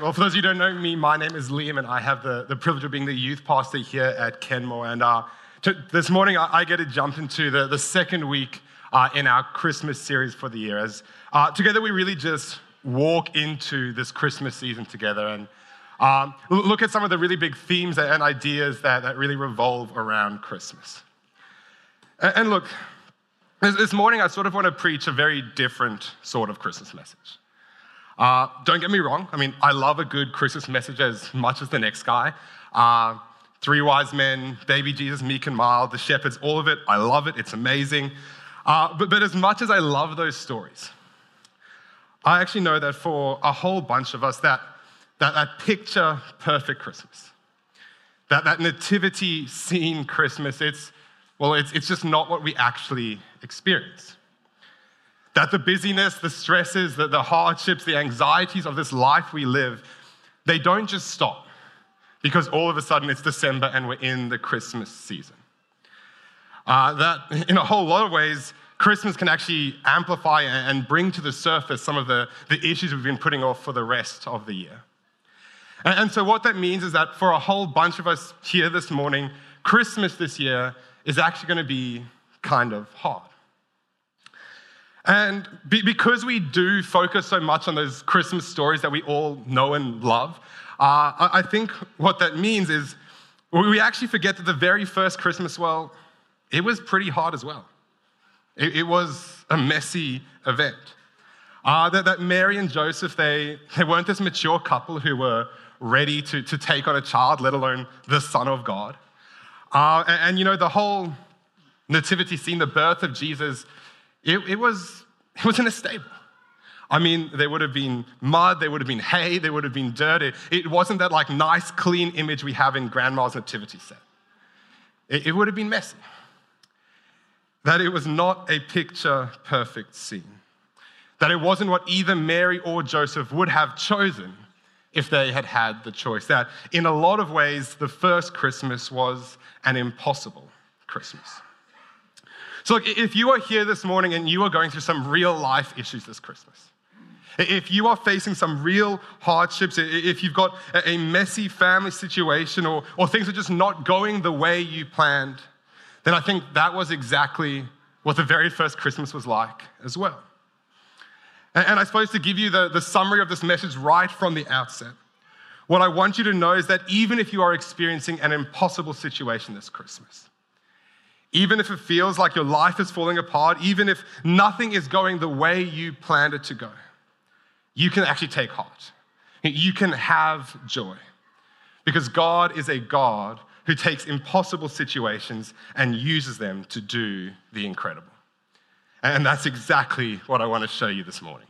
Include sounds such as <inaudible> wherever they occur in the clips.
Well, for those of you who don't know me, my name is Liam, and I have the, the privilege of being the youth pastor here at Kenmore. And uh, to, this morning, I, I, get to jump into the, the second week uh, in our Christmas series for the year. As uh, together, we really just walk into this Christmas season together and um, look at some of the really big themes and ideas that, that really revolve around Christmas. And, and look, this, this morning, I sort of want to preach a very different sort of Christmas message. Uh, don't get me wrong. I mean, I love a good Christmas message as much as the next guy. Uh, three wise men, baby Jesus, meek and mild, the shepherds, all of it. I love it. It's amazing. Uh, but, but as much as I love those stories, I actually know that for a whole bunch of us, that, that, that picture perfect Christmas, that, that nativity scene Christmas, it's, well, it's, it's just not what we actually experience. That the busyness, the stresses, the, the hardships, the anxieties of this life we live, they don't just stop because all of a sudden it's December and we're in the Christmas season. Uh, that, in a whole lot of ways, Christmas can actually amplify and bring to the surface some of the, the issues we've been putting off for the rest of the year. And, and so, what that means is that for a whole bunch of us here this morning, Christmas this year is actually going to be kind of hard. And because we do focus so much on those Christmas stories that we all know and love, uh, I think what that means is we actually forget that the very first Christmas, well, it was pretty hard as well. It, it was a messy event. Uh, that, that Mary and Joseph, they, they weren't this mature couple who were ready to, to take on a child, let alone the Son of God. Uh, and, and, you know, the whole nativity scene, the birth of Jesus, it, it, was, it was in a stable. I mean, there would have been mud, there would have been hay, there would have been dirt. It, it wasn't that like nice, clean image we have in grandma's nativity set. It, it would have been messy. That it was not a picture perfect scene. That it wasn't what either Mary or Joseph would have chosen if they had had the choice. That in a lot of ways, the first Christmas was an impossible Christmas. So, look, if you are here this morning and you are going through some real life issues this Christmas, if you are facing some real hardships, if you've got a messy family situation or, or things are just not going the way you planned, then I think that was exactly what the very first Christmas was like as well. And, and I suppose to give you the, the summary of this message right from the outset, what I want you to know is that even if you are experiencing an impossible situation this Christmas, even if it feels like your life is falling apart, even if nothing is going the way you planned it to go, you can actually take heart. You can have joy. Because God is a God who takes impossible situations and uses them to do the incredible. And that's exactly what I want to show you this morning.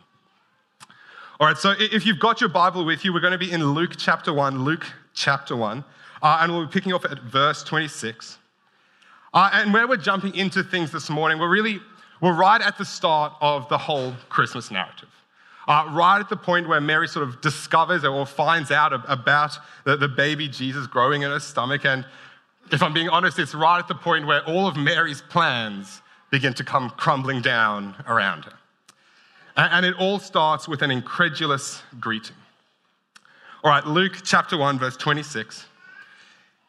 All right, so if you've got your Bible with you, we're going to be in Luke chapter 1, Luke chapter 1, uh, and we'll be picking off at verse 26. Uh, and where we're jumping into things this morning, we're really, we're right at the start of the whole Christmas narrative. Uh, right at the point where Mary sort of discovers or finds out about the, the baby Jesus growing in her stomach. And if I'm being honest, it's right at the point where all of Mary's plans begin to come crumbling down around her. And, and it all starts with an incredulous greeting. All right, Luke chapter 1, verse 26.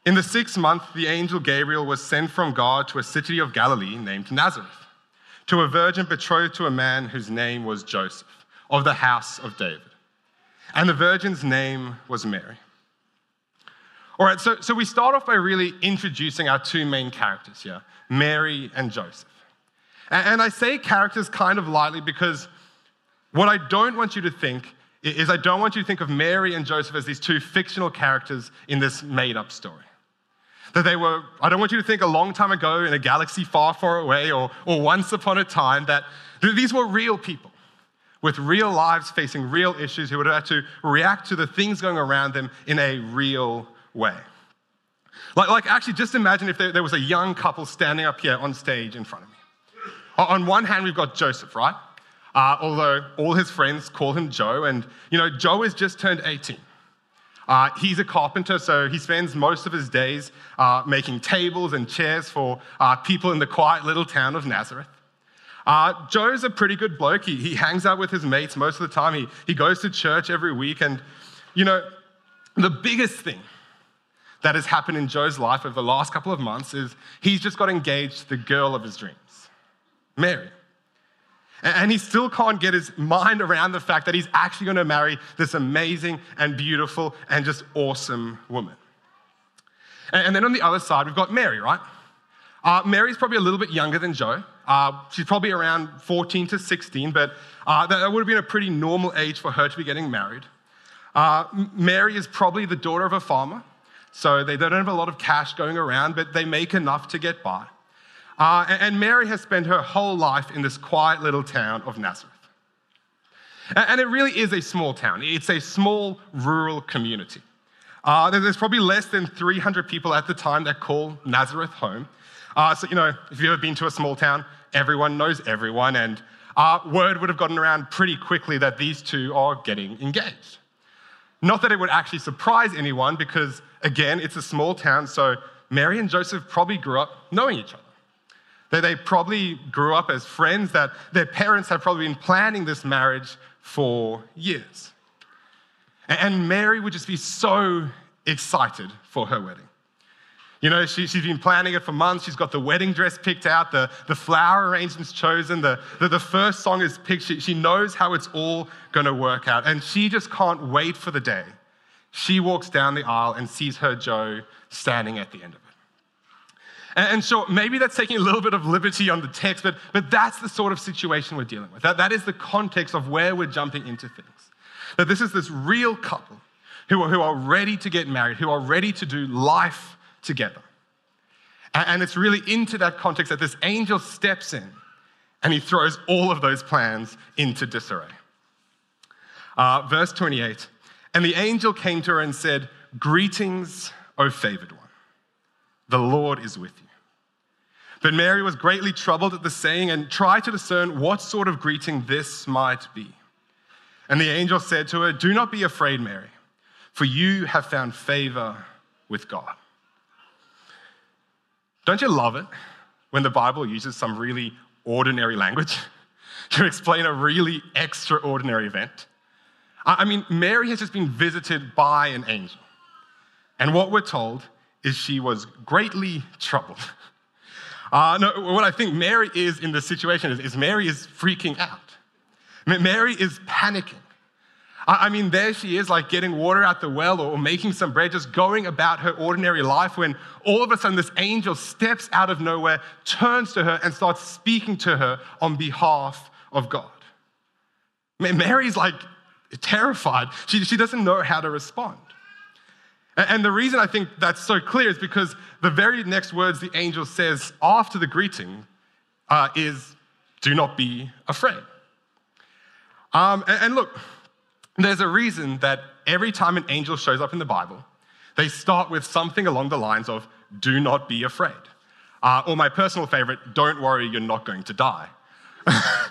In the sixth month, the angel Gabriel was sent from God to a city of Galilee named Nazareth, to a virgin betrothed to a man whose name was Joseph, of the house of David. And the virgin's name was Mary. All right, so, so we start off by really introducing our two main characters here Mary and Joseph. And, and I say characters kind of lightly because what I don't want you to think is I don't want you to think of Mary and Joseph as these two fictional characters in this made up story. That they were, I don't want you to think a long time ago in a galaxy far, far away or, or once upon a time, that these were real people with real lives facing real issues who would have to react to the things going around them in a real way. Like, like actually, just imagine if there, there was a young couple standing up here on stage in front of me. On one hand, we've got Joseph, right? Uh, although all his friends call him Joe, and you know, Joe has just turned 18. Uh, he's a carpenter, so he spends most of his days uh, making tables and chairs for uh, people in the quiet little town of Nazareth. Uh, Joe's a pretty good bloke. He, he hangs out with his mates most of the time. He, he goes to church every week. And, you know, the biggest thing that has happened in Joe's life over the last couple of months is he's just got engaged to the girl of his dreams, Mary. And he still can't get his mind around the fact that he's actually going to marry this amazing and beautiful and just awesome woman. And then on the other side, we've got Mary, right? Uh, Mary's probably a little bit younger than Joe. Uh, she's probably around 14 to 16, but uh, that would have been a pretty normal age for her to be getting married. Uh, Mary is probably the daughter of a farmer, so they don't have a lot of cash going around, but they make enough to get by. Uh, and Mary has spent her whole life in this quiet little town of Nazareth. And it really is a small town, it's a small rural community. Uh, there's probably less than 300 people at the time that call Nazareth home. Uh, so, you know, if you've ever been to a small town, everyone knows everyone, and uh, word would have gotten around pretty quickly that these two are getting engaged. Not that it would actually surprise anyone, because again, it's a small town, so Mary and Joseph probably grew up knowing each other. They, they probably grew up as friends, that their parents have probably been planning this marriage for years. And Mary would just be so excited for her wedding. You know, she, she's been planning it for months. She's got the wedding dress picked out, the, the flower arrangements chosen, the, the, the first song is picked. She, she knows how it's all going to work out. And she just can't wait for the day. She walks down the aisle and sees her Joe standing at the end of it. And, and so maybe that's taking a little bit of liberty on the text, but, but that's the sort of situation we're dealing with. That, that is the context of where we're jumping into things. That this is this real couple who are, who are ready to get married, who are ready to do life together. And it's really into that context that this angel steps in and he throws all of those plans into disarray. Uh, verse 28 And the angel came to her and said, Greetings, O favored one, the Lord is with you. But Mary was greatly troubled at the saying and tried to discern what sort of greeting this might be. And the angel said to her, Do not be afraid, Mary, for you have found favor with God. Don't you love it when the Bible uses some really ordinary language <laughs> to explain a really extraordinary event? I mean, Mary has just been visited by an angel. And what we're told is she was greatly troubled. Uh, no, what I think Mary is in this situation is, is Mary is freaking out. Mary is panicking. I mean, there she is, like getting water out the well or making some bread, just going about her ordinary life when all of a sudden this angel steps out of nowhere, turns to her, and starts speaking to her on behalf of God. Mary's like terrified. She, she doesn't know how to respond. And the reason I think that's so clear is because the very next words the angel says after the greeting uh, is, Do not be afraid. Um, and, and look, there's a reason that every time an angel shows up in the Bible, they start with something along the lines of, do not be afraid. Uh, or my personal favorite, don't worry, you're not going to die. <laughs>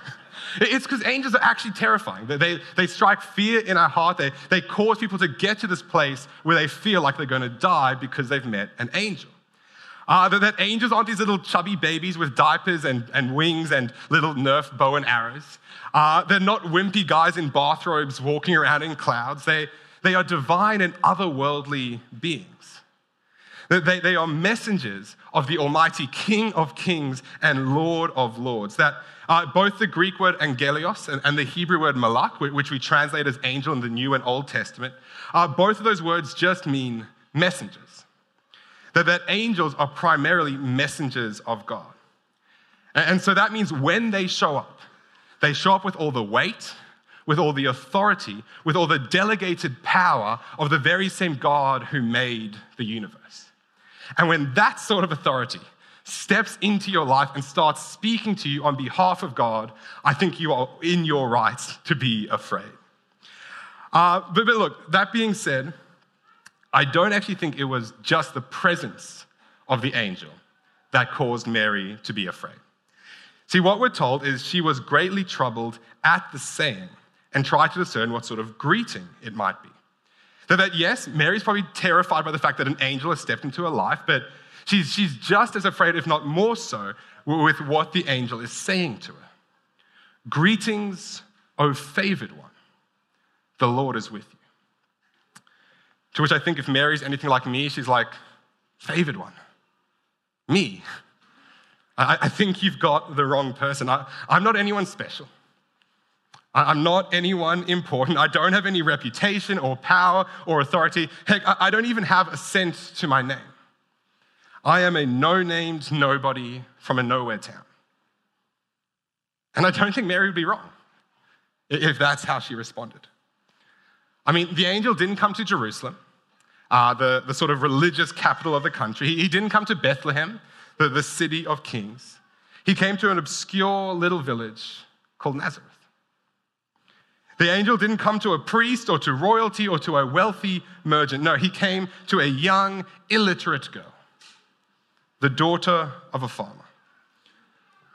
it's because angels are actually terrifying. They, they, they, strike fear in our heart. They, they cause people to get to this place where they feel like they're going to die because they've met an angel. Uh, that, that angels aren't these little chubby babies with diapers and, and wings and little Nerf bow and arrows. Uh, they're not wimpy guys in bathrobes walking around in clouds. They, they are divine and otherworldly beings. They, they are messengers of the Almighty King of Kings and Lord of Lords. That uh, both the Greek word angelios and, and, the Hebrew word malak, which we translate as angel in the New and Old Testament, uh, both of those words just mean messengers that, that angels are primarily messengers of God. And, and so that means when they show up, they show up with all the weight, with all the authority, with all the delegated power of the very same God who made the universe. And when that sort of authority steps into your life and starts speaking to you on behalf of God, I think you are in your rights to be afraid. Uh, but, but look, that being said, I don't actually think it was just the presence of the angel that caused Mary to be afraid. See, what we're told is she was greatly troubled at the saying and tried to discern what sort of greeting it might be. So that, yes, Mary's probably terrified by the fact that an angel has stepped into her life, but she's, she's just as afraid, if not more so, with what the angel is saying to her. Greetings, O favored one, the Lord is with you. To which I think if Mary's anything like me, she's like, favored one, me. I, I think you've got the wrong person. I, I'm not anyone special. I'm not anyone important. I don't have any reputation or power or authority. Heck, I don't even have a cent to my name. I am a no named nobody from a nowhere town. And I don't think Mary would be wrong if that's how she responded. I mean, the angel didn't come to Jerusalem, uh, the, the sort of religious capital of the country. He didn't come to Bethlehem, the, the city of kings. He came to an obscure little village called Nazareth. The angel didn't come to a priest or to royalty or to a wealthy merchant. No, he came to a young, illiterate girl, the daughter of a farmer.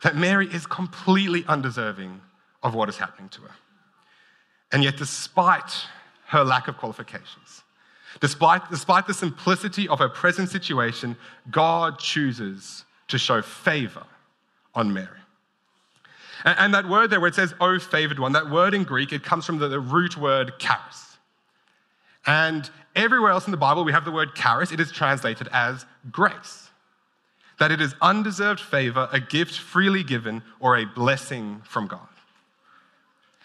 That Mary is completely undeserving of what is happening to her. And yet, despite her lack of qualifications, despite, despite the simplicity of her present situation, God chooses to show favor on Mary. And, and that word there where it says, oh, favored one, that word in Greek, it comes from the, the root word charis. And everywhere else in the Bible, we have the word charis. It is translated as grace. That it is undeserved favor, a gift freely given, or a blessing from God.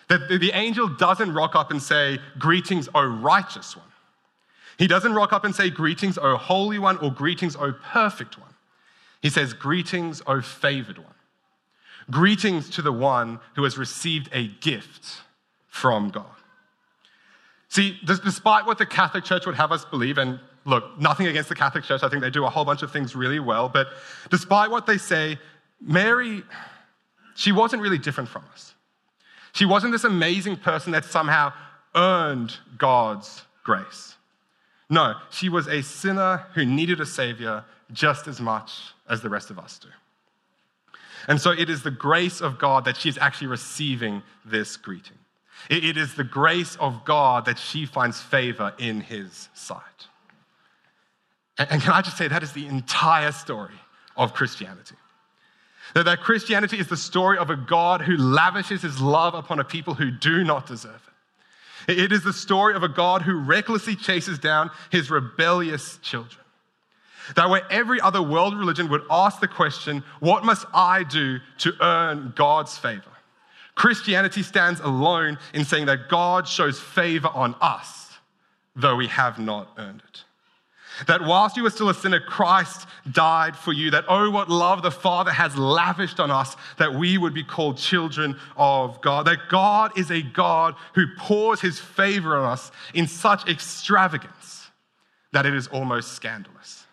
That the angel doesn't rock up and say, Greetings, O righteous one. He doesn't rock up and say, Greetings, O holy one, or Greetings, O perfect one. He says, Greetings, O favored one. Greetings to the one who has received a gift from God. See, despite what the Catholic Church would have us believe, and look, nothing against the Catholic Church, I think they do a whole bunch of things really well, but despite what they say, Mary, she wasn't really different from us. She wasn't this amazing person that somehow earned God's grace. No, she was a sinner who needed a savior just as much as the rest of us do. And so it is the grace of God that she's actually receiving this greeting. It is the grace of God that she finds favor in his sight. And can I just say, that is the entire story of Christianity. That Christianity is the story of a God who lavishes his love upon a people who do not deserve it. It is the story of a God who recklessly chases down his rebellious children. That where every other world religion would ask the question, What must I do to earn God's favor? Christianity stands alone in saying that God shows favor on us, though we have not earned it. That whilst you were still a sinner, Christ died for you. That, oh, what love the Father has lavished on us that we would be called children of God. That God is a God who pours his favor on us in such extravagance that it is almost scandalous.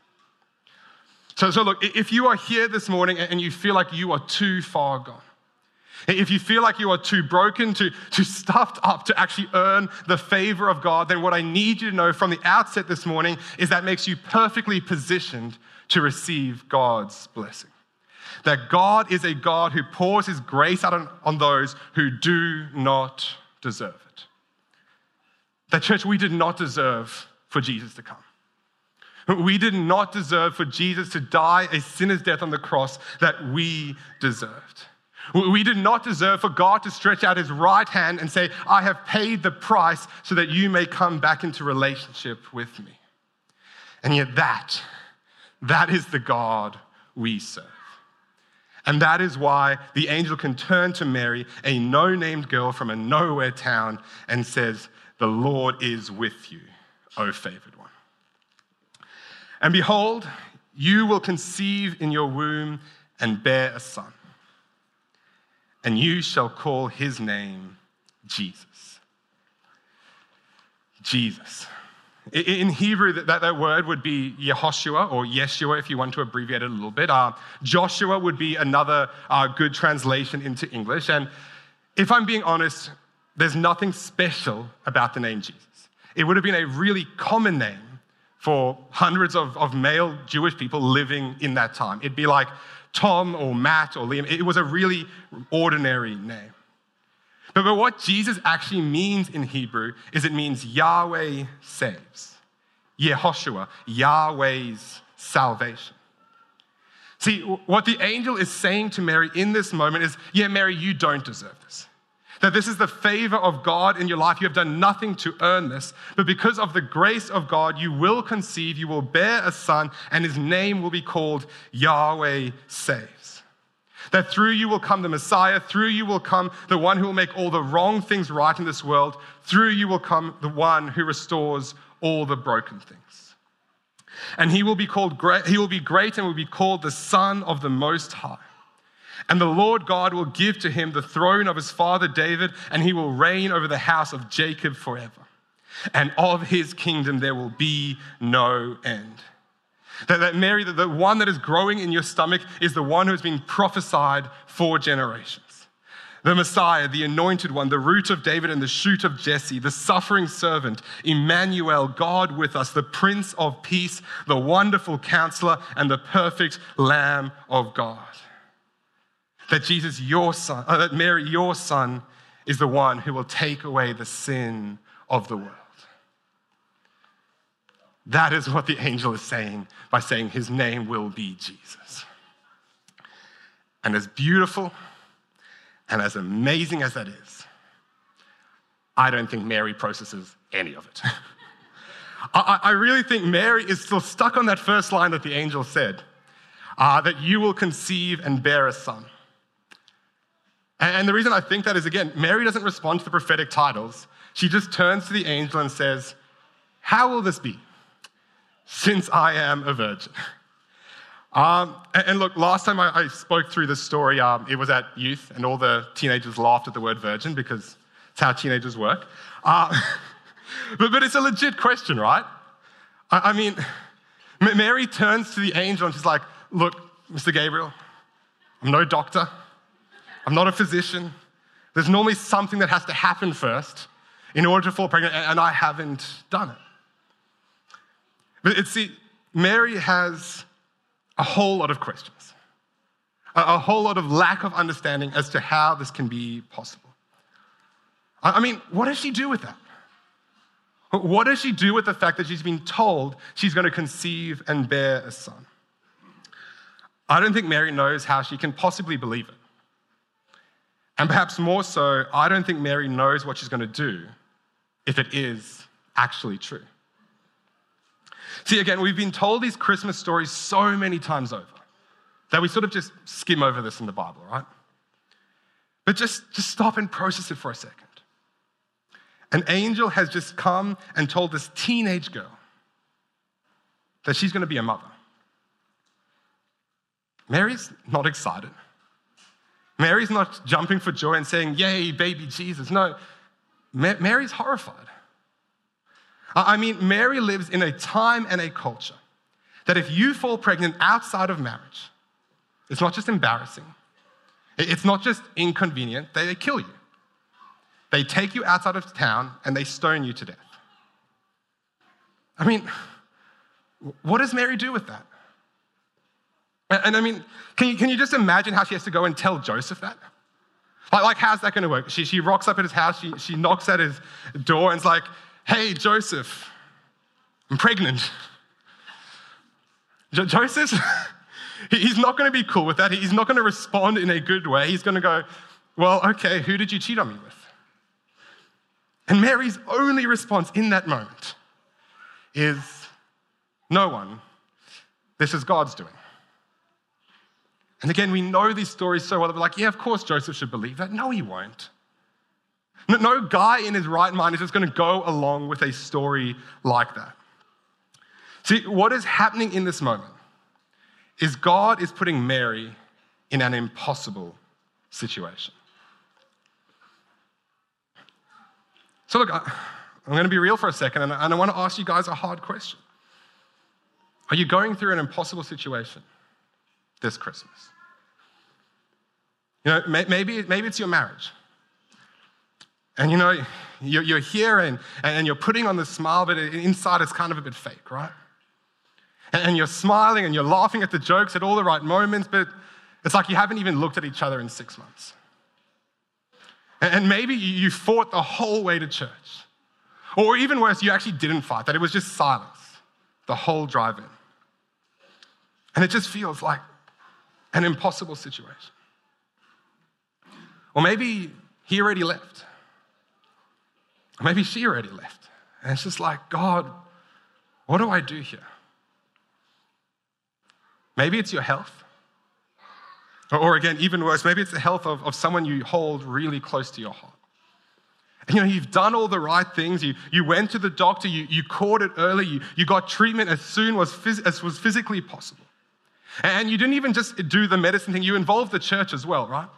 So, so look, if you are here this morning and you feel like you are too far gone, if you feel like you are too broken, too, too stuffed up to actually earn the favor of God, then what I need you to know from the outset this morning is that makes you perfectly positioned to receive God's blessing. That God is a God who pours his grace out on, on those who do not deserve it. That, church, we did not deserve for Jesus to come. We did not deserve for Jesus to die a sinner's death on the cross that we deserved. We did not deserve for God to stretch out his right hand and say, I have paid the price so that you may come back into relationship with me. And yet, that, that is the God we serve. And that is why the angel can turn to Mary, a no named girl from a nowhere town, and says, The Lord is with you, O favored one. And behold, you will conceive in your womb and bear a son, and you shall call his name Jesus. Jesus. In Hebrew, that, that word would be Yehoshua or Yeshua if you want to abbreviate it a little bit. Uh, Joshua would be another uh, good translation into English. And if I'm being honest, there's nothing special about the name Jesus. It would have been a really common name for hundreds of, of male Jewish people living in that time. It'd be like Tom or Matt or Liam. It was a really ordinary name. But, but what Jesus actually means in Hebrew is it means Yahweh saves. Yehoshua, Yahweh's salvation. See, what the angel is saying to Mary in this moment is, yeah, Mary, you don't deserve this. That this is the favor of God in your life. You have done nothing to earn this, but because of the grace of God, you will conceive, you will bear a son, and his name will be called Yahweh Saves. That through you will come the Messiah, through you will come the one who will make all the wrong things right in this world, through you will come the one who restores all the broken things. And he will be called great, he will be great and will be called the Son of the Most High. And the Lord God will give to him the throne of his father David, and he will reign over the house of Jacob forever. And of his kingdom there will be no end. That, that Mary, the one that is growing in your stomach, is the one who has been prophesied for generations the Messiah, the anointed one, the root of David and the shoot of Jesse, the suffering servant, Emmanuel, God with us, the Prince of Peace, the wonderful counselor, and the perfect Lamb of God. That Jesus, your son, uh, that Mary, your son, is the one who will take away the sin of the world. That is what the angel is saying by saying his name will be Jesus. And as beautiful and as amazing as that is, I don't think Mary processes any of it. <laughs> I, I, really think Mary is still stuck on that first line that the angel said uh, that you will conceive and bear a son. And the reason I think that is again, Mary doesn't respond to the prophetic titles. She just turns to the angel and says, How will this be? Since I am a virgin. Um, and, look, last time I, spoke through this story, um, it was at youth, and all the teenagers laughed at the word virgin because it's how teenagers work. Uh, <laughs> but, but it's a legit question, right? I, I mean, Mary turns to the angel and she's like, Look, Mr. Gabriel, I'm no doctor, I'm not a physician. There's normally something that has to happen first in order to fall pregnant, and I haven't done it. But it's, see, Mary has a whole lot of questions, a, whole lot of lack of understanding as to how this can be possible. I mean, what does she do with that? What does she do with the fact that she's been told she's going to conceive and bear a son? I don't think Mary knows how she can possibly believe it. And perhaps more so, I don't think Mary knows what she's going to do if it is actually true. See, again, we've been told these Christmas stories so many times over that we sort of just skim over this in the Bible, right? But just, just stop and process it for a second. An angel has just come and told this teenage girl that she's going to be a mother. Mary's not excited. Mary's not jumping for joy and saying, Yay, baby Jesus. No, Mary's horrified. I mean, Mary lives in a time and a culture that if you fall pregnant outside of marriage, it's not just embarrassing, it's not just inconvenient, they kill you. They take you outside of town and they stone you to death. I mean, what does Mary do with that? And, I mean, can you, can you just imagine how she has to go and tell Joseph that? Like, like how's that going to work? She, she rocks up at his house, she, she knocks at his door, and's like, Hey, Joseph, I'm pregnant. Jo- Joseph, <laughs> he's not going to be cool with that. He's not going to respond in a good way. He's going to go, Well, okay, who did you cheat on me with? And Mary's only response in that moment is, No one. This is God's doing. And again, we know these stories so well that we're like, yeah, of course Joseph should believe that. No, he won't. No guy in his right mind is just going to go along with a story like that. See, what is happening in this moment is God is putting Mary in an impossible situation. So, look, I'm going to be real for a second, and I want to ask you guys a hard question. Are you going through an impossible situation this Christmas? You know, maybe, maybe it's your marriage. And you know, you're here and, and you're putting on the smile, but inside it's kind of a bit fake, right? And you're smiling and you're laughing at the jokes at all the right moments, but it's like you haven't even looked at each other in six months. And maybe you fought the whole way to church. Or even worse, you actually didn't fight, that it was just silence the whole drive in. And it just feels like an impossible situation. Or maybe he already left. Or maybe she already left. And it's just like, God, what do I do here? Maybe it's your health. Or, or again, even worse, maybe it's the health of, of someone you hold really close to your heart. And, you know, you've done all the right things. You, you went to the doctor, you, you caught it early, you, you got treatment as soon phys- as was physically possible. And you didn't even just do the medicine thing, you involved the church as well, right?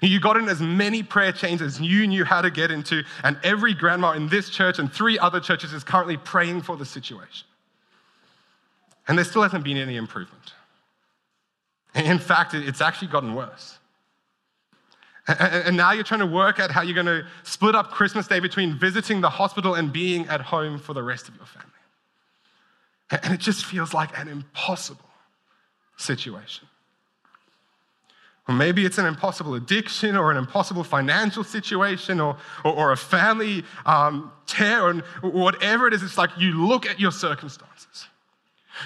You got in as many prayer chains as you knew how to get into, and every grandma in this church and three other churches is currently praying for the situation. And there still hasn't been any improvement. In fact, it's actually gotten worse. And now you're trying to work out how you're going to split up Christmas Day between visiting the hospital and being at home for the rest of your family. And it just feels like an impossible situation. Or maybe it's an impossible addiction or an impossible financial situation or, or, or a family um, tear or whatever it is. It's like you look at your circumstances.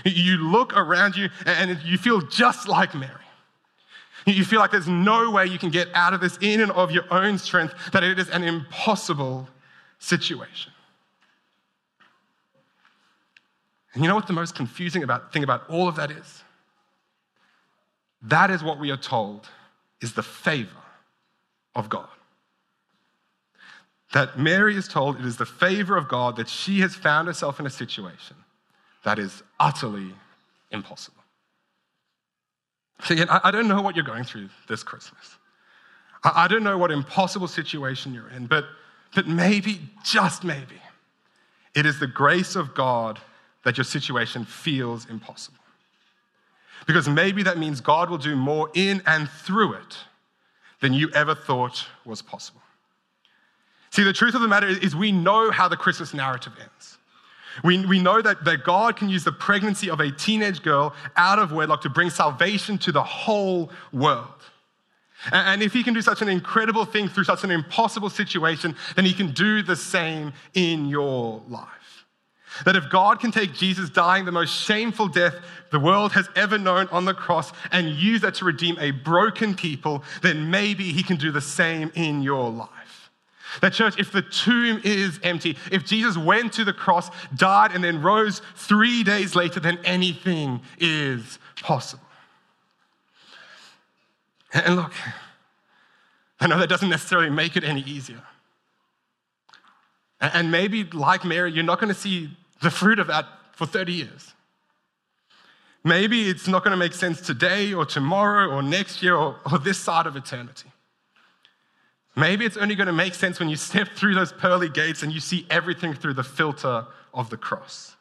You look around you and you feel just like Mary. You feel like there's no way you can get out of this in and of your own strength, that it is an impossible situation. And you know what the most confusing about, thing about all of that is? That is what we are told is the favor of God. That Mary is told it is the favor of God that she has found herself in a situation that is utterly impossible. So again, I don't know what you're going through this Christmas. I don't know what impossible situation you're in, but, but maybe, just maybe, it is the grace of God that your situation feels impossible. Because maybe that means God will do more in and through it than you ever thought was possible. See, the truth of the matter is, we know how the Christmas narrative ends. We, we know that, that God can use the pregnancy of a teenage girl out of wedlock to bring salvation to the whole world. And, and if He can do such an incredible thing through such an impossible situation, then He can do the same in your life. That if God can take Jesus dying the most shameful death the world has ever known on the cross and use that to redeem a broken people, then maybe he can do the same in your life. That church, if the tomb is empty, if Jesus went to the cross, died, and then rose three days later, then anything is possible. And look, I know that doesn't necessarily make it any easier. And maybe, like Mary, you're not going to see the fruit of that for 30 years. Maybe it's not going to make sense today or tomorrow or next year or, or this side of eternity. Maybe it's only going to make sense when you step <laughs> through those pearly gates and you see everything through the filter of the cross.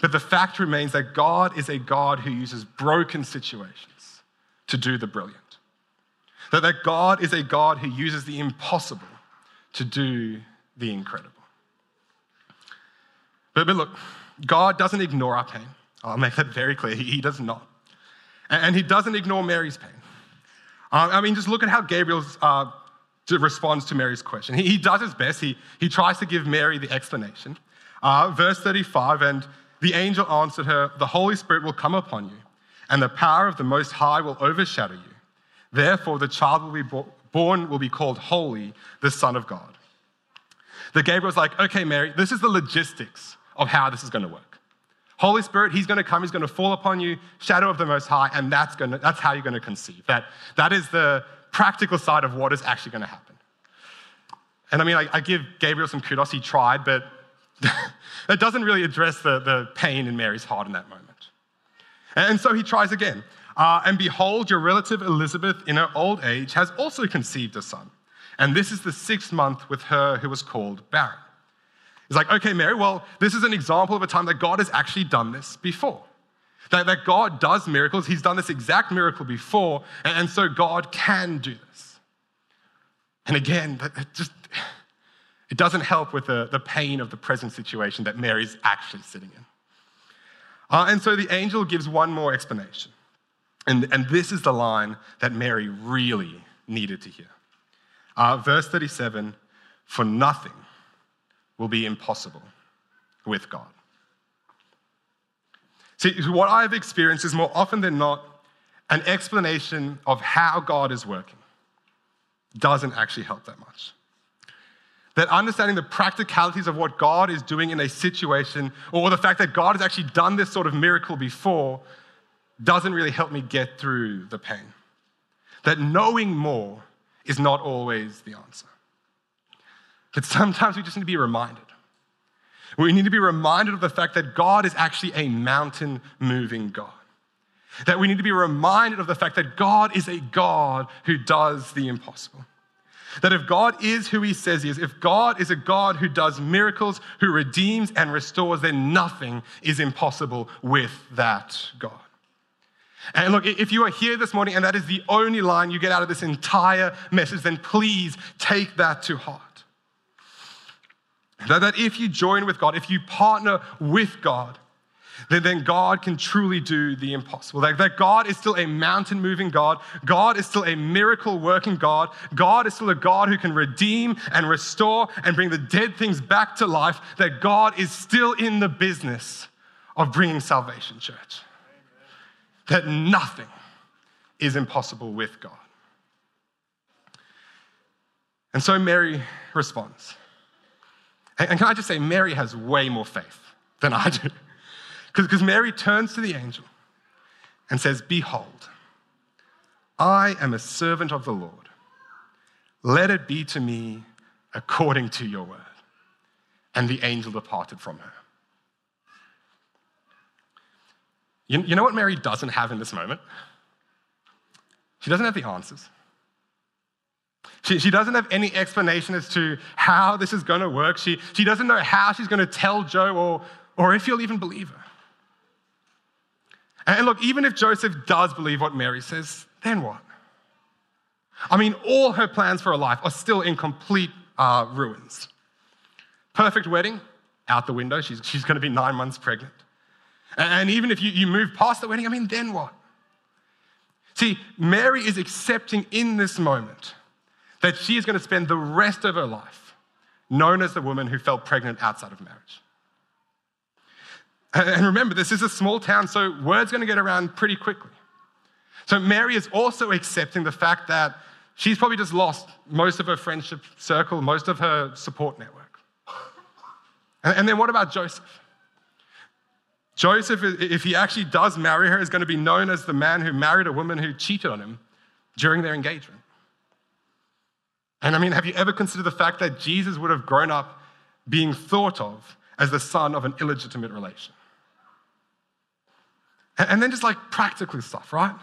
But the fact remains that God is a God who uses broken situations to do the brilliant. That, that God is a God who uses the impossible to do the incredible. But, but look, God doesn't ignore our pain. I'll make that very clear. He, he does not. And, and, he doesn't ignore Mary's pain. Uh, I mean, just look at how Gabriel uh, responds to Mary's question. He, he, does his best. He, he tries to give Mary the explanation. Uh, verse 35 And the angel answered her, The Holy Spirit will come upon you, and the power of the Most High will overshadow you. Therefore, the child will be bo- born will be called Holy, the Son of God. The Gabriel's like, okay, Mary, this is the logistics of how this is going to work. Holy Spirit, He's going to come, He's going to fall upon you, shadow of the Most High, and that's, going to, that's how you're going to conceive. That, that is the practical side of what is actually going to happen. And I mean, I, I give Gabriel some kudos, he tried, but <laughs> that doesn't really address the, the pain in Mary's heart in that moment. And so he tries again. Uh, and behold, your relative Elizabeth, in her old age, has also conceived a son. And this is the sixth month with her who was called barren. He's like, okay, Mary, well, this is an example of a time that God has actually done this before. That, that God does miracles. He's done this exact miracle before, and, and so God can do this. And again, that, that just it doesn't help with the, the pain of the present situation that Mary's actually sitting in. Uh, and so the angel gives one more explanation. And, and this is the line that Mary really needed to hear. Uh, verse 37 For nothing will be impossible with God. See, what I've experienced is more often than not, an explanation of how God is working doesn't actually help that much. That understanding the practicalities of what God is doing in a situation, or the fact that God has actually done this sort of miracle before, doesn't really help me get through the pain. That knowing more is not always the answer. That sometimes we just need to be reminded. We need to be reminded of the fact that God is actually a mountain moving God. That we need to be reminded of the fact that God is a God who does the impossible. That if God is who he says he is, if God is a God who does miracles, who redeems and restores, then nothing is impossible with that God. And look, if you are here this morning and that is the only line you get out of this entire message, then please take that to heart. That, that if you join with God, if you partner with God, then, then God can truly do the impossible. That, that God is still a mountain moving God. God is still a miracle working God. God is still a God who can redeem and restore and bring the dead things back to life. That God is still in the business of bringing salvation, church. That nothing is impossible with God. And so Mary responds. And can I just say, Mary has way more faith than I do. <laughs> Because Mary turns to the angel and says, Behold, I am a servant of the Lord. Let it be to me according to your word. And the angel departed from her. You, you know what Mary doesn't have in this moment? She doesn't have the answers. She, she doesn't have any explanation as to how this is going to work. She, she doesn't know how she's going to tell Joe or, or if he'll even believe her. And look, even if Joseph does believe what Mary says, then what? I mean, all her plans for her life are still in complete uh, ruins. Perfect wedding, out the window. She's, she's going to be nine months pregnant. And even if you, you move past the wedding, I mean, then what? See, Mary is accepting in this moment that she is going to spend the rest of her life known as the woman who fell pregnant outside of marriage. And remember, this is a small town, so word's going to get around pretty quickly. So Mary is also accepting the fact that she's probably just lost most of her friendship circle, most of her support network. And then what about Joseph? Joseph, if he actually does marry her, is going to be known as the man who married a woman who cheated on him during their engagement. And I mean, have you ever considered the fact that Jesus would have grown up being thought of as the son of an illegitimate relation? And then just like practical stuff, right?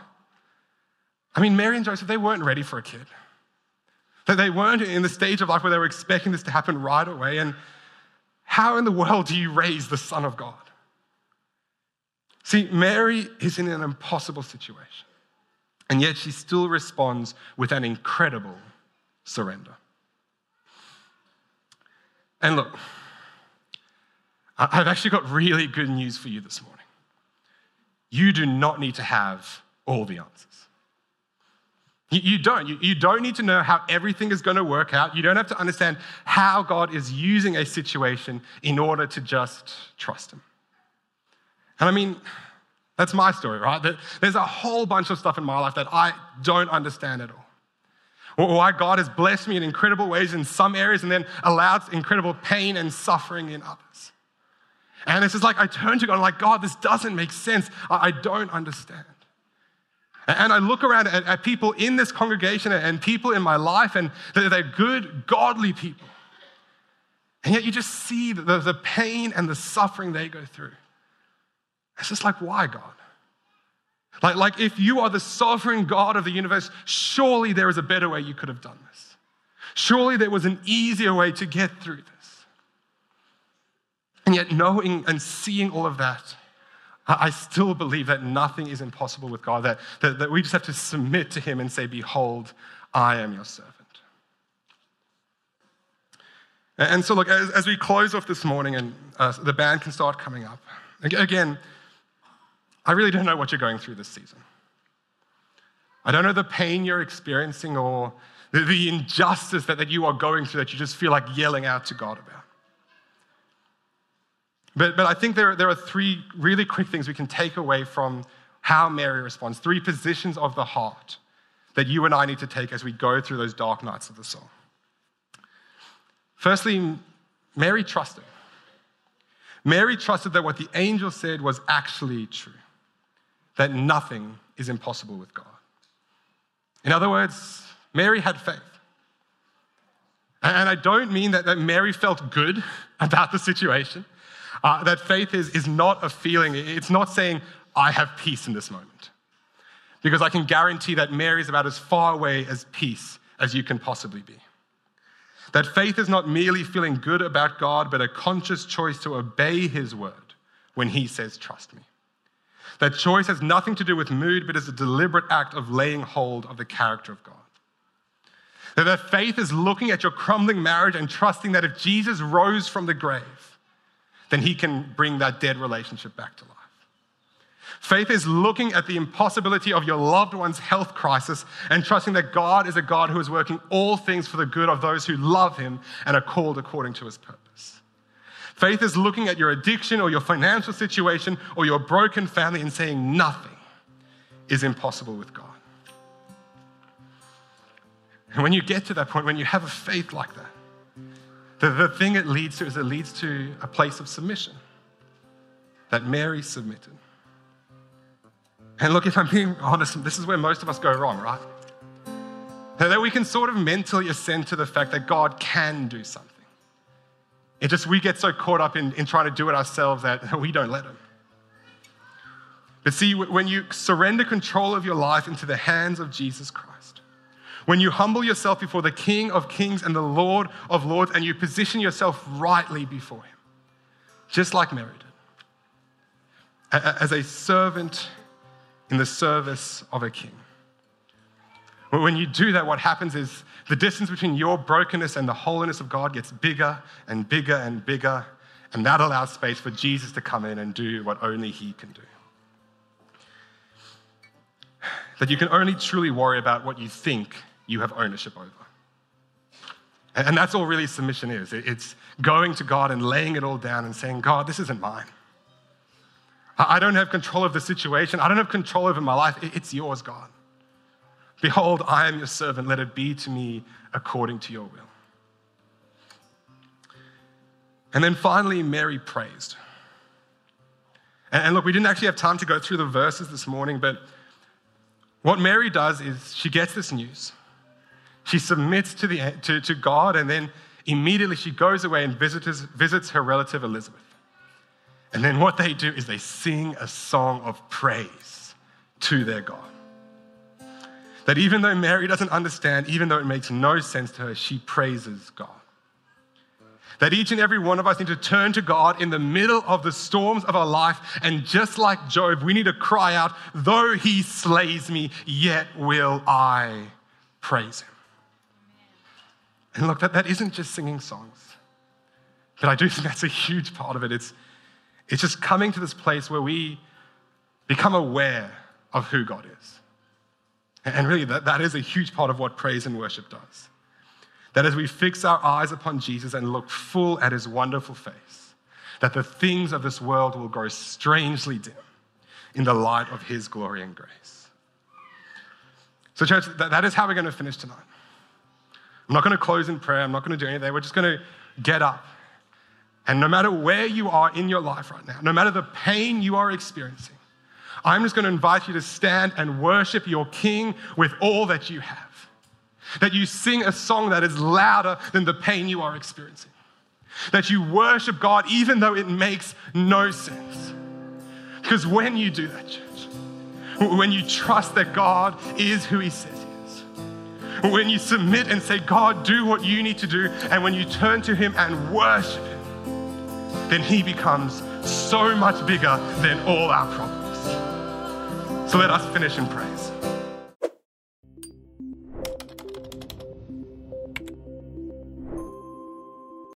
I mean, Mary and Joseph, they weren't ready for a kid. That They weren't in the stage of life where they were expecting this to happen right away. And how in the world do you raise the Son of God? See, Mary is in an impossible situation. And yet she still responds with an incredible surrender. And look, I've actually got really good news for you this morning. You do not need to have all the answers. You, don't. You, don't need to know how everything is going to work out. You don't have to understand how God is using a situation in order to just trust Him. And I mean, that's my story, right? There's a whole bunch of stuff in my life that I don't understand at all why God has blessed me in incredible ways in some areas and then allowed incredible pain and suffering in others. And it's just like I turn to God and I'm like, God, this doesn't make sense. I, don't understand. And I look around at, at, people in this congregation and people in my life, and they're, they're good, godly people. And yet you just see the, the pain and the suffering they go through. It's just like, why, God? Like, like, if you are the sovereign God of the universe, surely there is a better way you could have done this. Surely there was an easier way to get through this. And yet, knowing and seeing all of that, I still believe that nothing is impossible with God, that, that, that we just have to submit to Him and say, Behold, I am your servant. And so, look, as, as we close off this morning and uh, the band can start coming up, again, I really don't know what you're going through this season. I don't know the pain you're experiencing or the, the injustice that, that you are going through that you just feel like yelling out to God about. But, but I think there, there are three really quick things we can take away from how Mary responds, three positions of the heart that you and I need to take as we go through those dark nights of the soul. Firstly, Mary trusted. Mary trusted that what the angel said was actually true, that nothing is impossible with God. In other words, Mary had faith. And I don't mean that, that Mary felt good <laughs> about the situation. Uh, that faith is, is not a feeling, it's not saying, I have peace in this moment. Because I can guarantee that Mary is about as far away as peace as you can possibly be. That faith is not merely feeling good about God, but a conscious choice to obey His word when He says, Trust me. That choice has nothing to do with mood, but is a deliberate act of laying hold of the character of God. That faith is looking at your crumbling marriage and trusting that if Jesus rose from the grave, then He can bring that dead relationship back to life. Faith is looking at the impossibility of your loved one's health crisis and trusting that God is a God who is working all things for the good of those who love Him and are called according to His purpose. Faith is looking at your addiction or your financial situation or your broken family and saying nothing is impossible with God. And when you get to that point, when you have a faith like that, the, the thing it leads to is it leads to a place of submission that Mary submitted. And look, if I'm being honest, this is where most of us go wrong, right? That we can sort of mentally assent to the fact that God can do something. It just, we get so caught up in, in trying to do it ourselves that <laughs> we don't let Him. But see, when you surrender control of your life into the hands of Jesus Christ, when you humble yourself before the King of Kings and the Lord of Lords, and you position yourself rightly before Him, just like Mary did, as a servant in the service of a king. When you do that, what happens is the distance between your brokenness and the holiness of God gets bigger and bigger and bigger, and that allows space for Jesus to come in and do what only He can do. That you can only truly worry about what you think you have ownership over. And that's all really submission is it's going to God and laying it all down and saying, God, this isn't mine. I don't have control of the situation. I don't have control over my life. It's yours, God. Behold, I am your servant. Let it be to me according to your will. And then finally, Mary praised. And look, we didn't actually have time to go through the verses this morning, but what Mary does is she gets this news. She submits to, the, to, to God, and then immediately she goes away and visits, visits her relative Elizabeth. And then what they do is they sing a song of praise to their God. That even though Mary doesn't understand, even though it makes no sense to her, she praises God. That each and every one of us need to turn to God in the middle of the storms of our life. And just like Job, we need to cry out, though he slays me, yet will I praise him. And look, that, that isn't just singing songs, but I do think that's a huge part of it. It's, it's just coming to this place where we become aware of who God is. And really, that, that is a huge part of what praise and worship does. That as we fix our eyes upon Jesus and look full at his wonderful face, that the things of this world will grow strangely dim in the light of his glory and grace. So, church, that, that is how we're going to finish tonight. I'm not going to close in prayer. I'm not going to do anything. We're just going to get up and no matter where you are in your life right now, no matter the pain you are experiencing, I'm just going to invite you to stand and worship your King with all that you have. That you sing a song that is louder than the pain you are experiencing. That you worship God even though it makes no sense. Because when you do that, church, when you trust that God is who He says He is, when you submit and say, God, do what you need to do, and when you turn to Him and worship Him, then He becomes so much bigger than all our problems. So let us finish in praise.